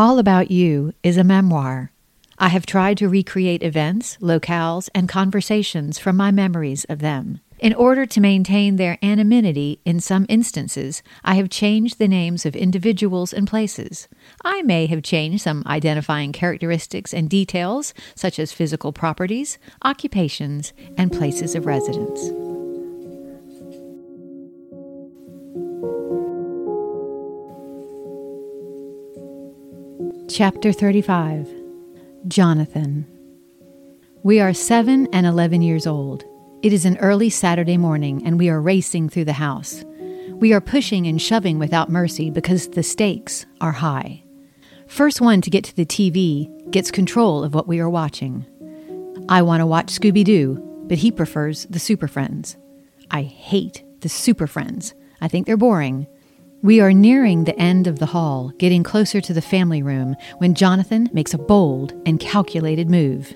All About You is a memoir. I have tried to recreate events, locales, and conversations from my memories of them. In order to maintain their anonymity in some instances, I have changed the names of individuals and places. I may have changed some identifying characteristics and details, such as physical properties, occupations, and places of residence. Chapter 35 Jonathan. We are seven and eleven years old. It is an early Saturday morning, and we are racing through the house. We are pushing and shoving without mercy because the stakes are high. First one to get to the TV gets control of what we are watching. I want to watch Scooby Doo, but he prefers the Super Friends. I hate the Super Friends. I think they're boring. We are nearing the end of the hall, getting closer to the family room, when Jonathan makes a bold and calculated move.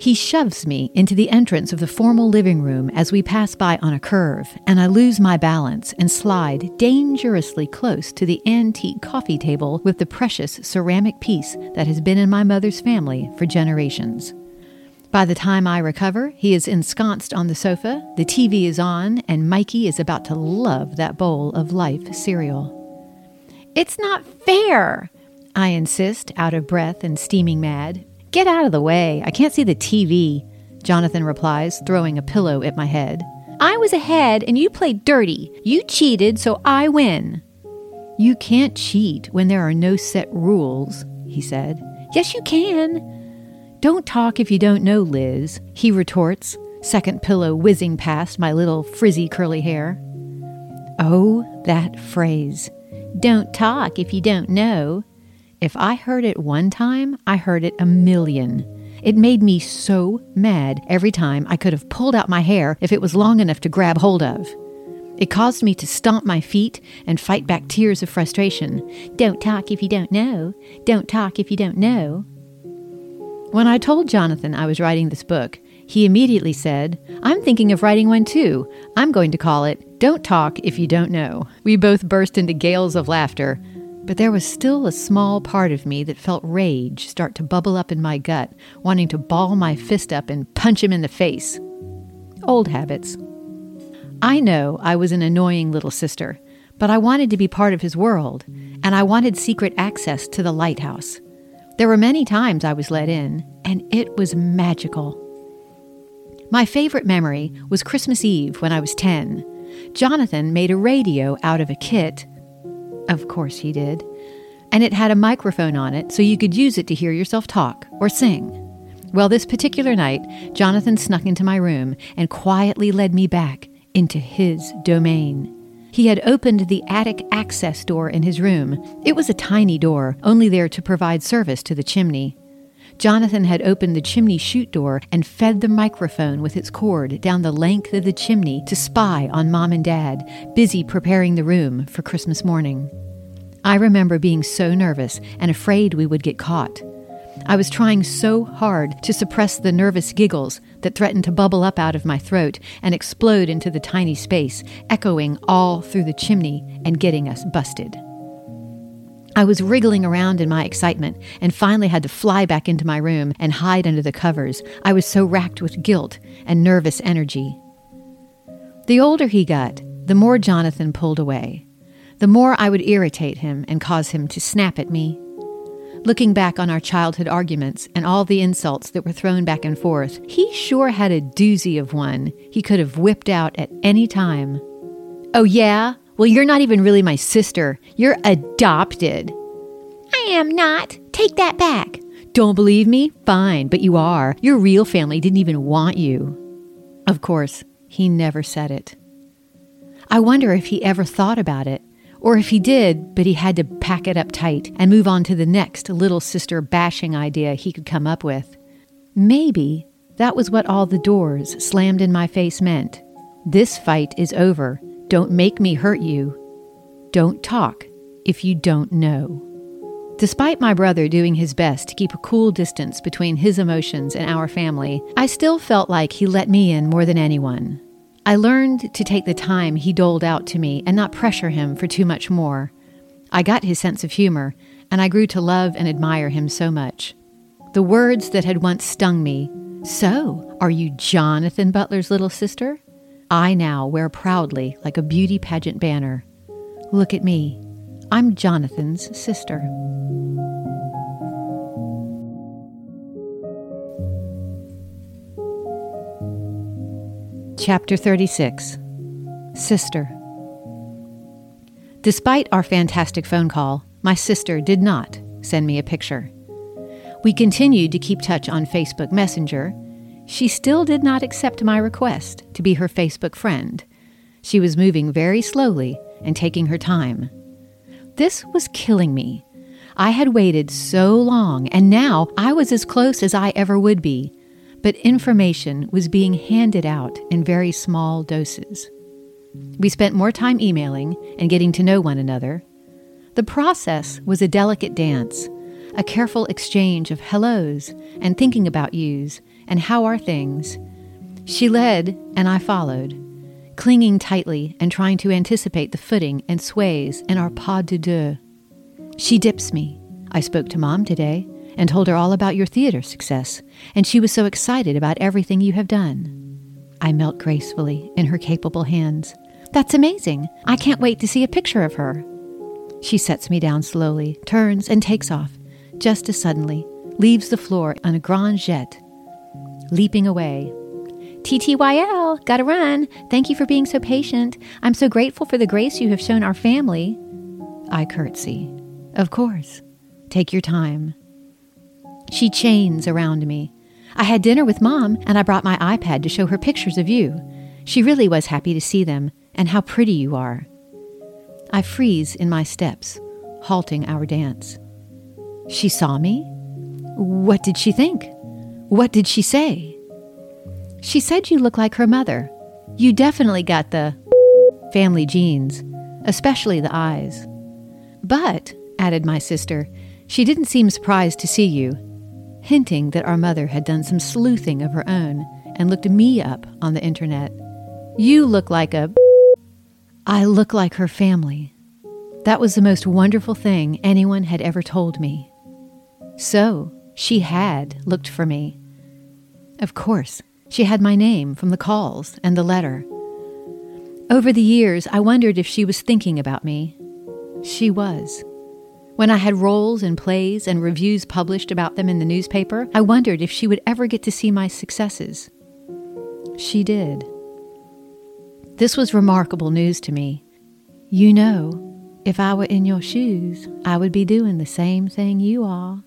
He shoves me into the entrance of the formal living room as we pass by on a curve, and I lose my balance and slide dangerously close to the antique coffee table with the precious ceramic piece that has been in my mother's family for generations. By the time I recover, he is ensconced on the sofa, the TV is on, and Mikey is about to love that bowl of life cereal. It's not fair, I insist, out of breath and steaming mad. Get out of the way. I can't see the TV, Jonathan replies, throwing a pillow at my head. I was ahead and you played dirty. You cheated, so I win. You can't cheat when there are no set rules, he said. Yes, you can. Don't talk if you don't know, Liz, he retorts, second pillow whizzing past my little frizzy curly hair. Oh, that phrase. Don't talk if you don't know. If I heard it one time, I heard it a million. It made me so mad every time I could have pulled out my hair if it was long enough to grab hold of. It caused me to stomp my feet and fight back tears of frustration. Don't talk if you don't know. Don't talk if you don't know. When I told Jonathan I was writing this book, he immediately said, I'm thinking of writing one too. I'm going to call it Don't Talk If You Don't Know. We both burst into gales of laughter, but there was still a small part of me that felt rage start to bubble up in my gut, wanting to ball my fist up and punch him in the face. Old habits. I know I was an annoying little sister, but I wanted to be part of his world, and I wanted secret access to the lighthouse. There were many times I was let in, and it was magical. My favorite memory was Christmas Eve when I was 10. Jonathan made a radio out of a kit of course he did. And it had a microphone on it so you could use it to hear yourself talk or sing. Well, this particular night, Jonathan snuck into my room and quietly led me back into his domain. He had opened the attic access door in his room. It was a tiny door, only there to provide service to the chimney. Jonathan had opened the chimney chute door and fed the microphone with its cord down the length of the chimney to spy on mom and dad, busy preparing the room for Christmas morning. I remember being so nervous and afraid we would get caught. I was trying so hard to suppress the nervous giggles that threatened to bubble up out of my throat and explode into the tiny space, echoing all through the chimney and getting us busted. I was wriggling around in my excitement and finally had to fly back into my room and hide under the covers. I was so racked with guilt and nervous energy. The older he got, the more Jonathan pulled away. The more I would irritate him and cause him to snap at me. Looking back on our childhood arguments and all the insults that were thrown back and forth, he sure had a doozy of one he could have whipped out at any time. Oh, yeah? Well, you're not even really my sister. You're adopted. I am not. Take that back. Don't believe me? Fine, but you are. Your real family didn't even want you. Of course, he never said it. I wonder if he ever thought about it, or if he did, but he had to pack it up tight and move on to the next little sister bashing idea he could come up with. Maybe that was what all the doors slammed in my face meant. This fight is over. Don't make me hurt you. Don't talk if you don't know. Despite my brother doing his best to keep a cool distance between his emotions and our family, I still felt like he let me in more than anyone. I learned to take the time he doled out to me and not pressure him for too much more. I got his sense of humor, and I grew to love and admire him so much. The words that had once stung me, So, are you Jonathan Butler's little sister? I now wear proudly like a beauty pageant banner. Look at me. I'm Jonathan's sister. Chapter 36 Sister Despite our fantastic phone call, my sister did not send me a picture. We continued to keep touch on Facebook Messenger. She still did not accept my request to be her Facebook friend. She was moving very slowly and taking her time. This was killing me. I had waited so long, and now I was as close as I ever would be, but information was being handed out in very small doses. We spent more time emailing and getting to know one another. The process was a delicate dance, a careful exchange of hellos and thinking about yous and how are things. She led and I followed, clinging tightly and trying to anticipate the footing and sways in our pas de deux. She dips me. I spoke to Mom today and told her all about your theater success, and she was so excited about everything you have done. I melt gracefully in her capable hands. That's amazing. I can't wait to see a picture of her. She sets me down slowly, turns, and takes off, just as suddenly, leaves the floor on a grand jeté, leaping away. TTYL, gotta run. Thank you for being so patient. I'm so grateful for the grace you have shown our family. I curtsy. Of course. Take your time. She chains around me. I had dinner with Mom, and I brought my iPad to show her pictures of you. She really was happy to see them, and how pretty you are. I freeze in my steps, halting our dance. She saw me? What did she think? What did she say? She said you look like her mother. You definitely got the family genes, especially the eyes. But, added my sister, she didn't seem surprised to see you, hinting that our mother had done some sleuthing of her own and looked me up on the internet. You look like a. I look like her family. That was the most wonderful thing anyone had ever told me. So, she had looked for me. Of course, she had my name from the calls and the letter. Over the years, I wondered if she was thinking about me. She was. When I had roles and plays and reviews published about them in the newspaper, I wondered if she would ever get to see my successes. She did. This was remarkable news to me. You know, if I were in your shoes, I would be doing the same thing you are.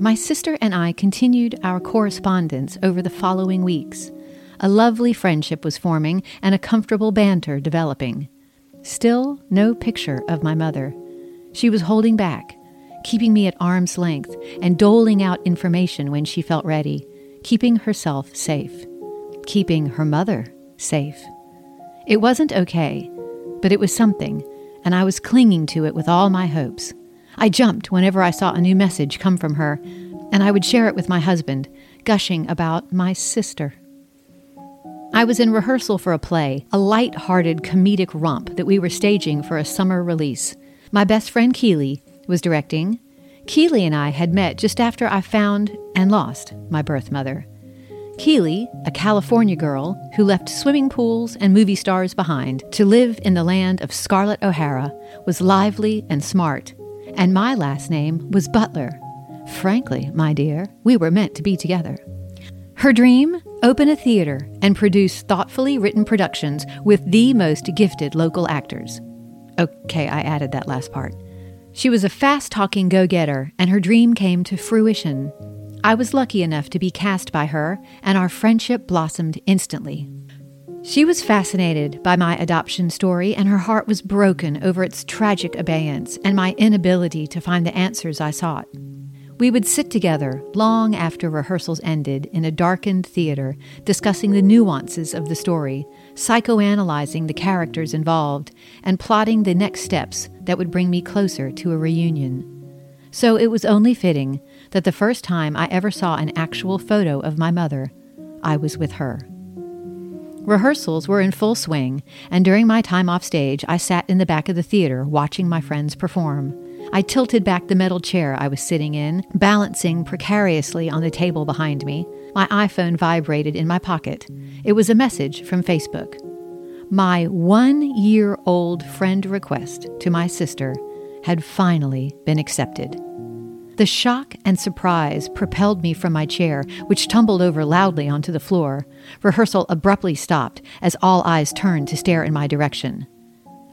My sister and I continued our correspondence over the following weeks. A lovely friendship was forming and a comfortable banter developing. Still, no picture of my mother. She was holding back, keeping me at arm's length, and doling out information when she felt ready, keeping herself safe, keeping her mother safe. It wasn't okay, but it was something, and I was clinging to it with all my hopes. I jumped whenever I saw a new message come from her, and I would share it with my husband, gushing about my sister. I was in rehearsal for a play, a light hearted comedic romp that we were staging for a summer release. My best friend Keeley was directing. Keeley and I had met just after I found and lost my birth mother. Keeley, a California girl who left swimming pools and movie stars behind to live in the land of Scarlett O'Hara, was lively and smart, and my last name was Butler. Frankly, my dear, we were meant to be together. Her dream? Open a theater and produce thoughtfully written productions with the most gifted local actors. Okay, I added that last part. She was a fast talking go getter, and her dream came to fruition. I was lucky enough to be cast by her, and our friendship blossomed instantly. She was fascinated by my adoption story, and her heart was broken over its tragic abeyance and my inability to find the answers I sought. We would sit together long after rehearsals ended in a darkened theater, discussing the nuances of the story, psychoanalyzing the characters involved, and plotting the next steps that would bring me closer to a reunion. So it was only fitting that the first time I ever saw an actual photo of my mother, I was with her. Rehearsals were in full swing, and during my time off stage, I sat in the back of the theater watching my friends perform. I tilted back the metal chair I was sitting in, balancing precariously on the table behind me. My iPhone vibrated in my pocket. It was a message from Facebook. My one year old friend request to my sister had finally been accepted. The shock and surprise propelled me from my chair, which tumbled over loudly onto the floor. Rehearsal abruptly stopped as all eyes turned to stare in my direction.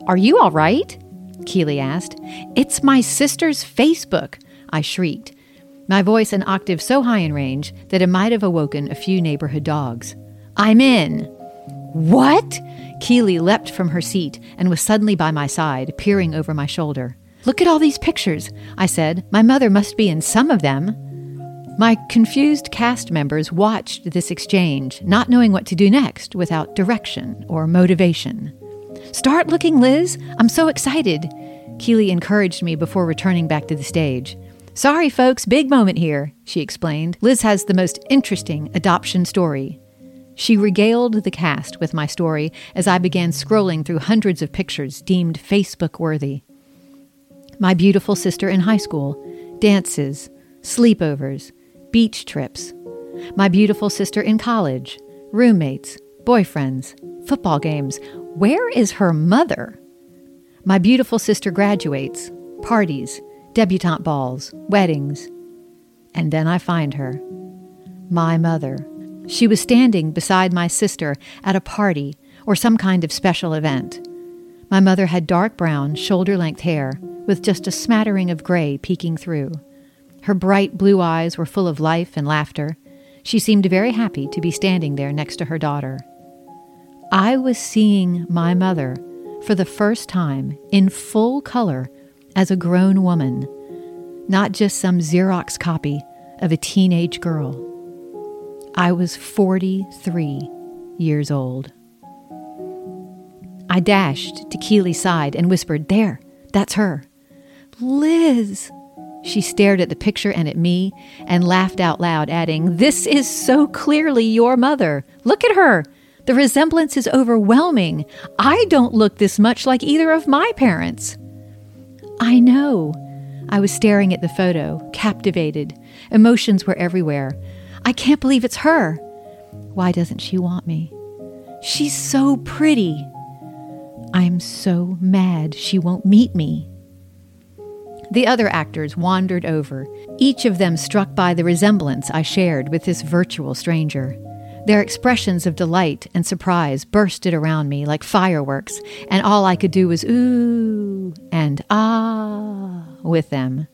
Are you all right? Keeley asked. It's my sister's Facebook, I shrieked, my voice an octave so high in range that it might have awoken a few neighborhood dogs. I'm in. What? Keeley leapt from her seat and was suddenly by my side, peering over my shoulder. Look at all these pictures, I said. My mother must be in some of them. My confused cast members watched this exchange, not knowing what to do next without direction or motivation. Start looking, Liz. I'm so excited. Keeley encouraged me before returning back to the stage. Sorry, folks, big moment here, she explained. Liz has the most interesting adoption story. She regaled the cast with my story as I began scrolling through hundreds of pictures deemed Facebook worthy my beautiful sister in high school, dances, sleepovers, beach trips, my beautiful sister in college, roommates, boyfriends, football games. Where is her mother? My beautiful sister graduates, parties, debutante balls, weddings. And then I find her. My mother. She was standing beside my sister at a party or some kind of special event. My mother had dark brown, shoulder length hair with just a smattering of gray peeking through. Her bright blue eyes were full of life and laughter. She seemed very happy to be standing there next to her daughter. I was seeing my mother for the first time in full color as a grown woman, not just some Xerox copy of a teenage girl. I was 43 years old. I dashed to Keeley's side and whispered, There, that's her. Liz! She stared at the picture and at me and laughed out loud, adding, This is so clearly your mother. Look at her. The resemblance is overwhelming. I don't look this much like either of my parents. I know. I was staring at the photo, captivated. Emotions were everywhere. I can't believe it's her. Why doesn't she want me? She's so pretty. I'm so mad she won't meet me. The other actors wandered over, each of them struck by the resemblance I shared with this virtual stranger. Their expressions of delight and surprise bursted around me like fireworks, and all I could do was ooh and ah with them.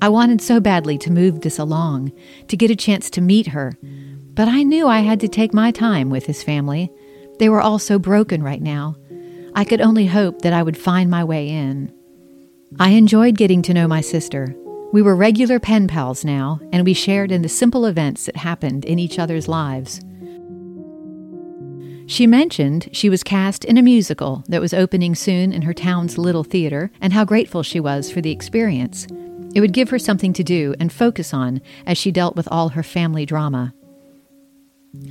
I wanted so badly to move this along, to get a chance to meet her, but I knew I had to take my time with his family. They were all so broken right now. I could only hope that I would find my way in. I enjoyed getting to know my sister. We were regular pen pals now, and we shared in the simple events that happened in each other's lives. She mentioned she was cast in a musical that was opening soon in her town's little theater and how grateful she was for the experience. It would give her something to do and focus on as she dealt with all her family drama.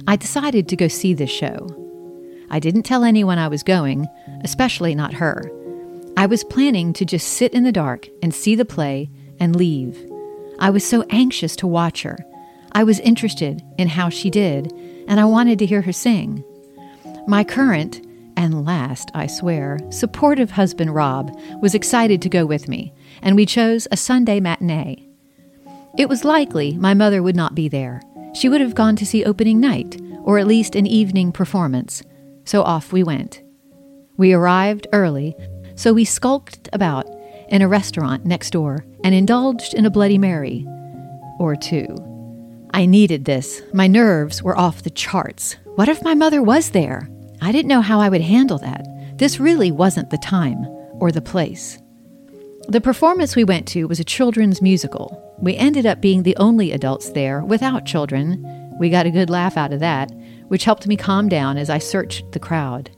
I decided to go see this show. I didn't tell anyone I was going, especially not her. I was planning to just sit in the dark and see the play and leave. I was so anxious to watch her. I was interested in how she did, and I wanted to hear her sing. My current, and last, I swear, supportive husband Rob was excited to go with me, and we chose a Sunday matinee. It was likely my mother would not be there. She would have gone to see opening night, or at least an evening performance, so off we went. We arrived early so we skulked about in a restaurant next door and indulged in a Bloody Mary or two. I needed this. My nerves were off the charts. What if my mother was there? I didn't know how I would handle that. This really wasn't the time or the place. The performance we went to was a children's musical. We ended up being the only adults there without children. We got a good laugh out of that, which helped me calm down as I searched the crowd.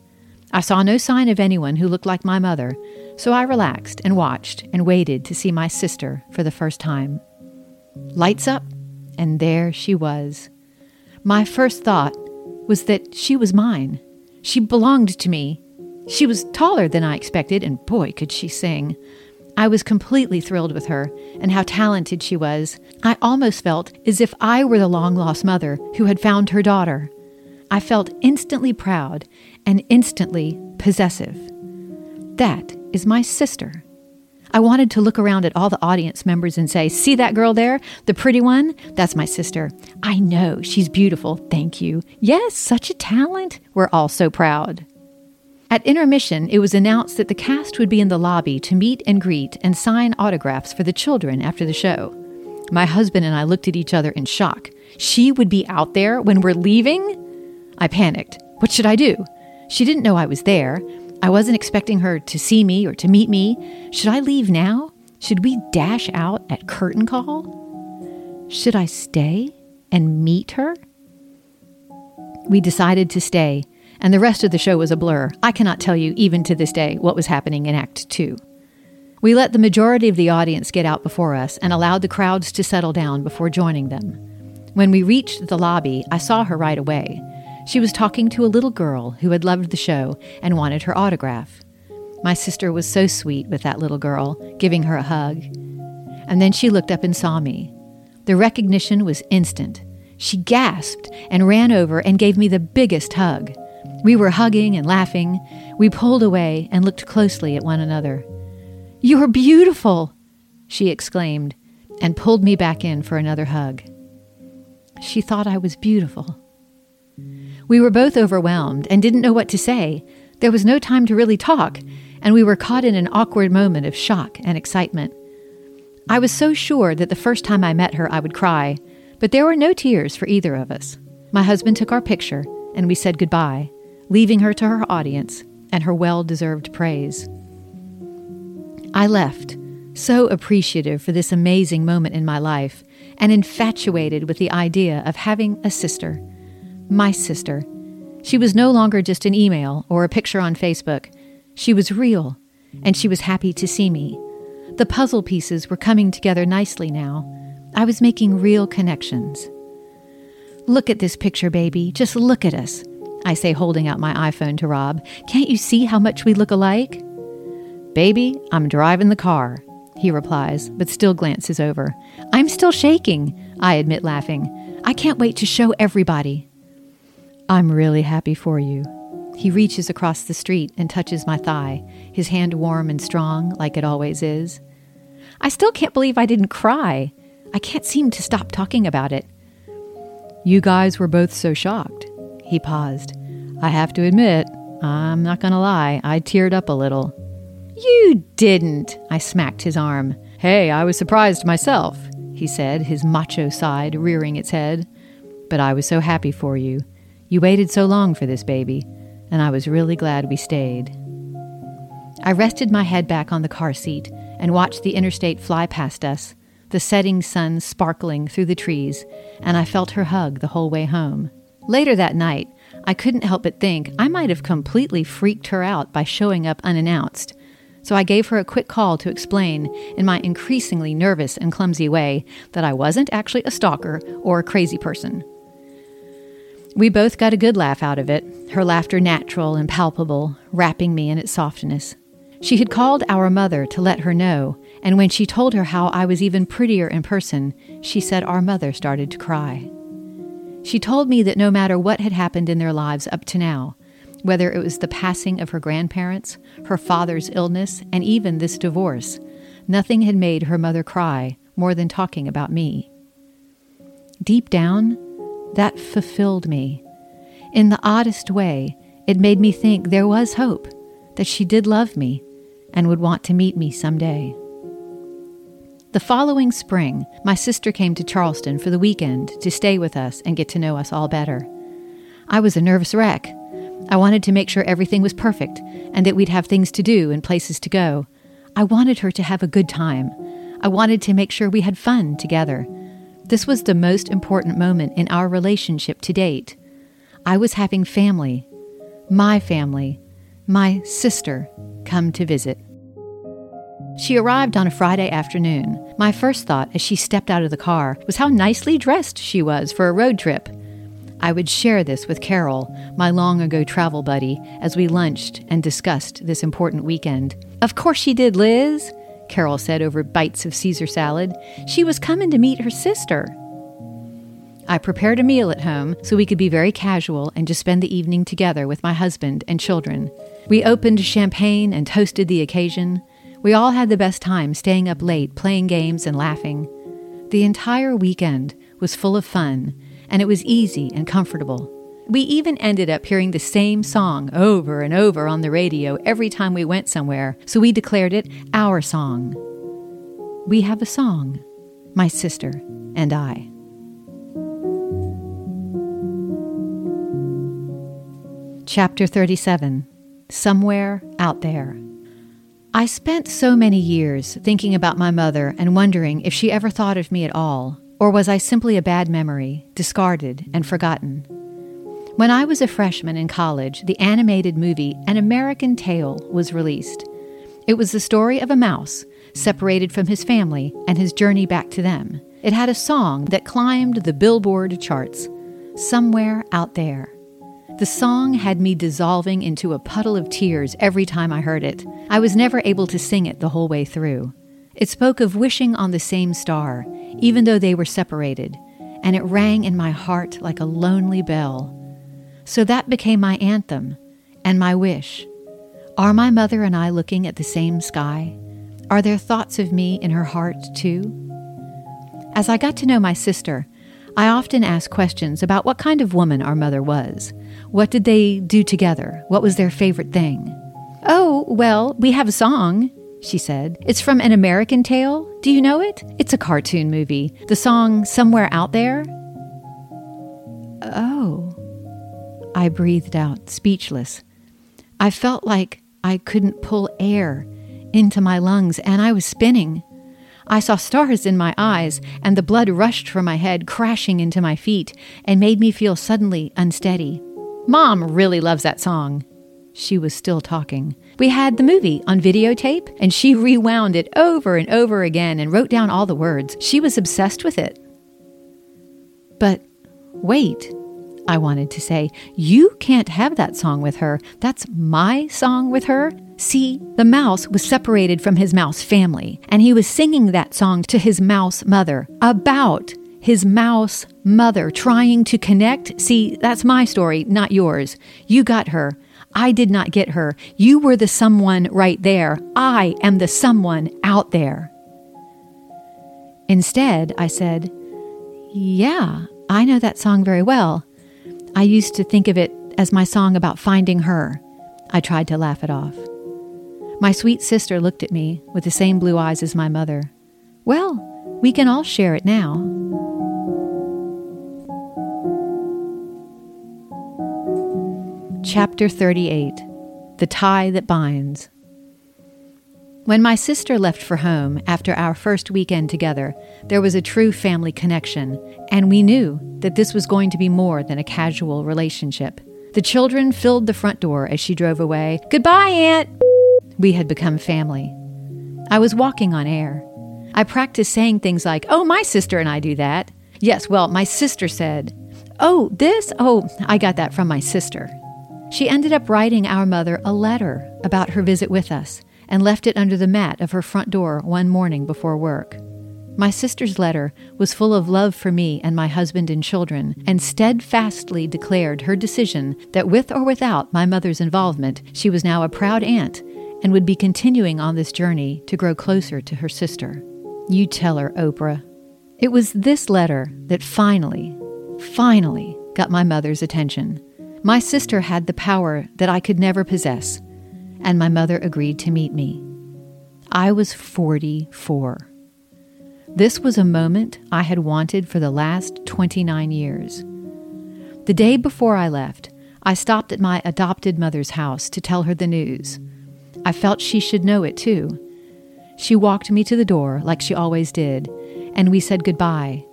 I saw no sign of anyone who looked like my mother, so I relaxed and watched and waited to see my sister for the first time. Lights up, and there she was. My first thought was that she was mine. She belonged to me. She was taller than I expected, and boy, could she sing. I was completely thrilled with her and how talented she was. I almost felt as if I were the long lost mother who had found her daughter. I felt instantly proud and instantly possessive. That is my sister. I wanted to look around at all the audience members and say, See that girl there? The pretty one? That's my sister. I know. She's beautiful. Thank you. Yes, such a talent. We're all so proud. At intermission, it was announced that the cast would be in the lobby to meet and greet and sign autographs for the children after the show. My husband and I looked at each other in shock. She would be out there when we're leaving? I panicked. What should I do? She didn't know I was there. I wasn't expecting her to see me or to meet me. Should I leave now? Should we dash out at curtain call? Should I stay and meet her? We decided to stay and the rest of the show was a blur. I cannot tell you, even to this day, what was happening in Act Two. We let the majority of the audience get out before us and allowed the crowds to settle down before joining them. When we reached the lobby, I saw her right away. She was talking to a little girl who had loved the show and wanted her autograph. My sister was so sweet with that little girl, giving her a hug. And then she looked up and saw me. The recognition was instant. She gasped and ran over and gave me the biggest hug. We were hugging and laughing. We pulled away and looked closely at one another. You're beautiful, she exclaimed, and pulled me back in for another hug. She thought I was beautiful. We were both overwhelmed and didn't know what to say. There was no time to really talk, and we were caught in an awkward moment of shock and excitement. I was so sure that the first time I met her I would cry, but there were no tears for either of us. My husband took our picture, and we said goodbye leaving her to her audience and her well deserved praise. I left, so appreciative for this amazing moment in my life and infatuated with the idea of having a sister. My sister. She was no longer just an email or a picture on Facebook. She was real, and she was happy to see me. The puzzle pieces were coming together nicely now. I was making real connections. Look at this picture, baby. Just look at us. I say, holding out my iPhone to Rob. Can't you see how much we look alike? Baby, I'm driving the car, he replies, but still glances over. I'm still shaking, I admit, laughing. I can't wait to show everybody. I'm really happy for you. He reaches across the street and touches my thigh, his hand warm and strong, like it always is. I still can't believe I didn't cry. I can't seem to stop talking about it. You guys were both so shocked. He paused. I have to admit, I'm not going to lie, I teared up a little. You didn't, I smacked his arm. Hey, I was surprised myself, he said, his macho side rearing its head. But I was so happy for you. You waited so long for this baby, and I was really glad we stayed. I rested my head back on the car seat and watched the interstate fly past us, the setting sun sparkling through the trees, and I felt her hug the whole way home. Later that night, I couldn't help but think I might have completely freaked her out by showing up unannounced. So I gave her a quick call to explain, in my increasingly nervous and clumsy way, that I wasn't actually a stalker or a crazy person. We both got a good laugh out of it, her laughter natural and palpable, wrapping me in its softness. She had called our mother to let her know, and when she told her how I was even prettier in person, she said our mother started to cry. She told me that no matter what had happened in their lives up to now, whether it was the passing of her grandparents, her father's illness, and even this divorce, nothing had made her mother cry more than talking about me. Deep down, that fulfilled me. In the oddest way, it made me think there was hope, that she did love me and would want to meet me someday. The following spring, my sister came to Charleston for the weekend to stay with us and get to know us all better. I was a nervous wreck. I wanted to make sure everything was perfect and that we'd have things to do and places to go. I wanted her to have a good time. I wanted to make sure we had fun together. This was the most important moment in our relationship to date. I was having family, my family, my sister, come to visit. She arrived on a Friday afternoon. My first thought as she stepped out of the car was how nicely dressed she was for a road trip. I would share this with Carol, my long ago travel buddy, as we lunched and discussed this important weekend. Of course she did, Liz, Carol said over bites of Caesar salad. She was coming to meet her sister. I prepared a meal at home so we could be very casual and just spend the evening together with my husband and children. We opened champagne and toasted the occasion. We all had the best time staying up late, playing games, and laughing. The entire weekend was full of fun, and it was easy and comfortable. We even ended up hearing the same song over and over on the radio every time we went somewhere, so we declared it our song. We have a song, my sister and I. Chapter 37 Somewhere Out There. I spent so many years thinking about my mother and wondering if she ever thought of me at all, or was I simply a bad memory, discarded and forgotten? When I was a freshman in college, the animated movie An American Tail was released. It was the story of a mouse separated from his family and his journey back to them. It had a song that climbed the Billboard charts, Somewhere Out There. The song had me dissolving into a puddle of tears every time I heard it. I was never able to sing it the whole way through. It spoke of wishing on the same star, even though they were separated, and it rang in my heart like a lonely bell. So that became my anthem and my wish. Are my mother and I looking at the same sky? Are there thoughts of me in her heart, too? As I got to know my sister, I often asked questions about what kind of woman our mother was. What did they do together? What was their favorite thing? Oh, well, we have a song, she said. It's from An American Tail. Do you know it? It's a cartoon movie. The song Somewhere Out There. Oh. I breathed out, speechless. I felt like I couldn't pull air into my lungs, and I was spinning. I saw stars in my eyes, and the blood rushed from my head, crashing into my feet, and made me feel suddenly unsteady. Mom really loves that song. She was still talking. We had the movie on videotape, and she rewound it over and over again and wrote down all the words. She was obsessed with it. But wait, I wanted to say, you can't have that song with her. That's my song with her. See, the mouse was separated from his mouse family, and he was singing that song to his mouse mother about his mouse mother trying to connect. See, that's my story, not yours. You got her. I did not get her. You were the someone right there. I am the someone out there. Instead, I said, Yeah, I know that song very well. I used to think of it as my song about finding her. I tried to laugh it off. My sweet sister looked at me with the same blue eyes as my mother. Well, we can all share it now. Chapter 38 The Tie That Binds. When my sister left for home after our first weekend together, there was a true family connection, and we knew that this was going to be more than a casual relationship. The children filled the front door as she drove away. Goodbye, Aunt! We had become family. I was walking on air. I practiced saying things like, Oh, my sister and I do that. Yes, well, my sister said, Oh, this? Oh, I got that from my sister. She ended up writing our mother a letter about her visit with us and left it under the mat of her front door one morning before work. My sister's letter was full of love for me and my husband and children, and steadfastly declared her decision that with or without my mother's involvement, she was now a proud aunt and would be continuing on this journey to grow closer to her sister. You tell her, Oprah. It was this letter that finally, finally got my mother's attention. My sister had the power that I could never possess and my mother agreed to meet me. I was 44. This was a moment I had wanted for the last 29 years. The day before I left, I stopped at my adopted mother's house to tell her the news. I felt she should know it too. She walked me to the door like she always did, and we said goodbye.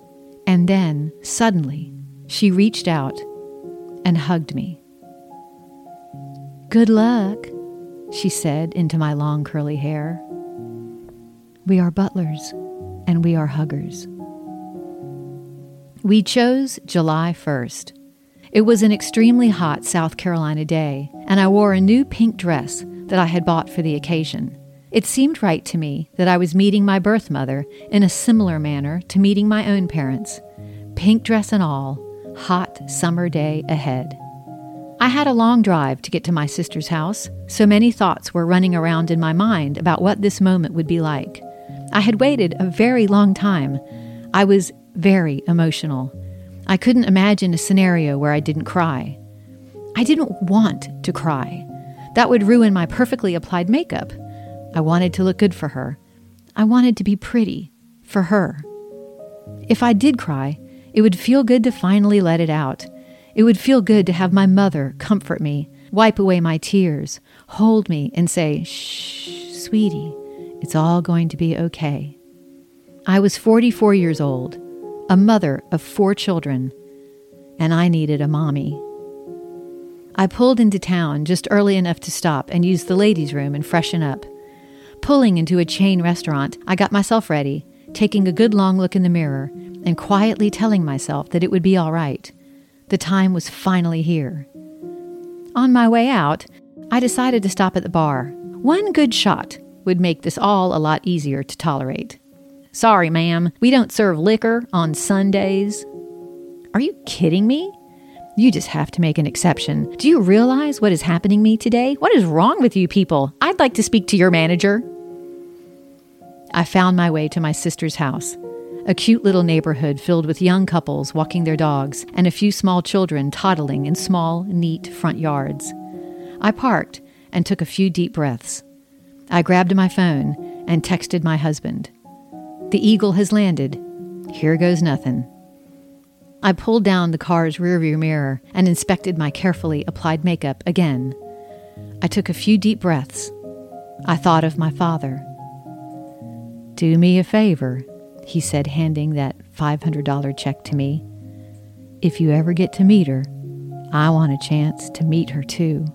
And then, suddenly, she reached out and hugged me. Good luck, she said into my long curly hair. We are butlers and we are huggers. We chose July 1st. It was an extremely hot South Carolina day, and I wore a new pink dress that I had bought for the occasion. It seemed right to me that I was meeting my birth mother in a similar manner to meeting my own parents. Pink dress and all, hot summer day ahead. I had a long drive to get to my sister's house, so many thoughts were running around in my mind about what this moment would be like. I had waited a very long time. I was very emotional. I couldn't imagine a scenario where I didn't cry. I didn't want to cry. That would ruin my perfectly applied makeup. I wanted to look good for her. I wanted to be pretty for her. If I did cry, it would feel good to finally let it out. It would feel good to have my mother comfort me, wipe away my tears, hold me, and say, Shh, sweetie, it's all going to be okay. I was 44 years old a mother of four children, and I needed a mommy. I pulled into town just early enough to stop and use the ladies' room and freshen up. Pulling into a chain restaurant, I got myself ready, taking a good long look in the mirror, and quietly telling myself that it would be all right. The time was finally here. On my way out, I decided to stop at the bar. One good shot would make this all a lot easier to tolerate. Sorry, ma'am, we don't serve liquor on Sundays. Are you kidding me? You just have to make an exception. Do you realize what is happening to me today? What is wrong with you people? I'd like to speak to your manager. I found my way to my sister's house, a cute little neighborhood filled with young couples walking their dogs and a few small children toddling in small, neat front yards. I parked and took a few deep breaths. I grabbed my phone and texted my husband. The eagle has landed. Here goes nothing. I pulled down the car's rearview mirror and inspected my carefully applied makeup again. I took a few deep breaths. I thought of my father. Do me a favor, he said, handing that $500 check to me. If you ever get to meet her, I want a chance to meet her too.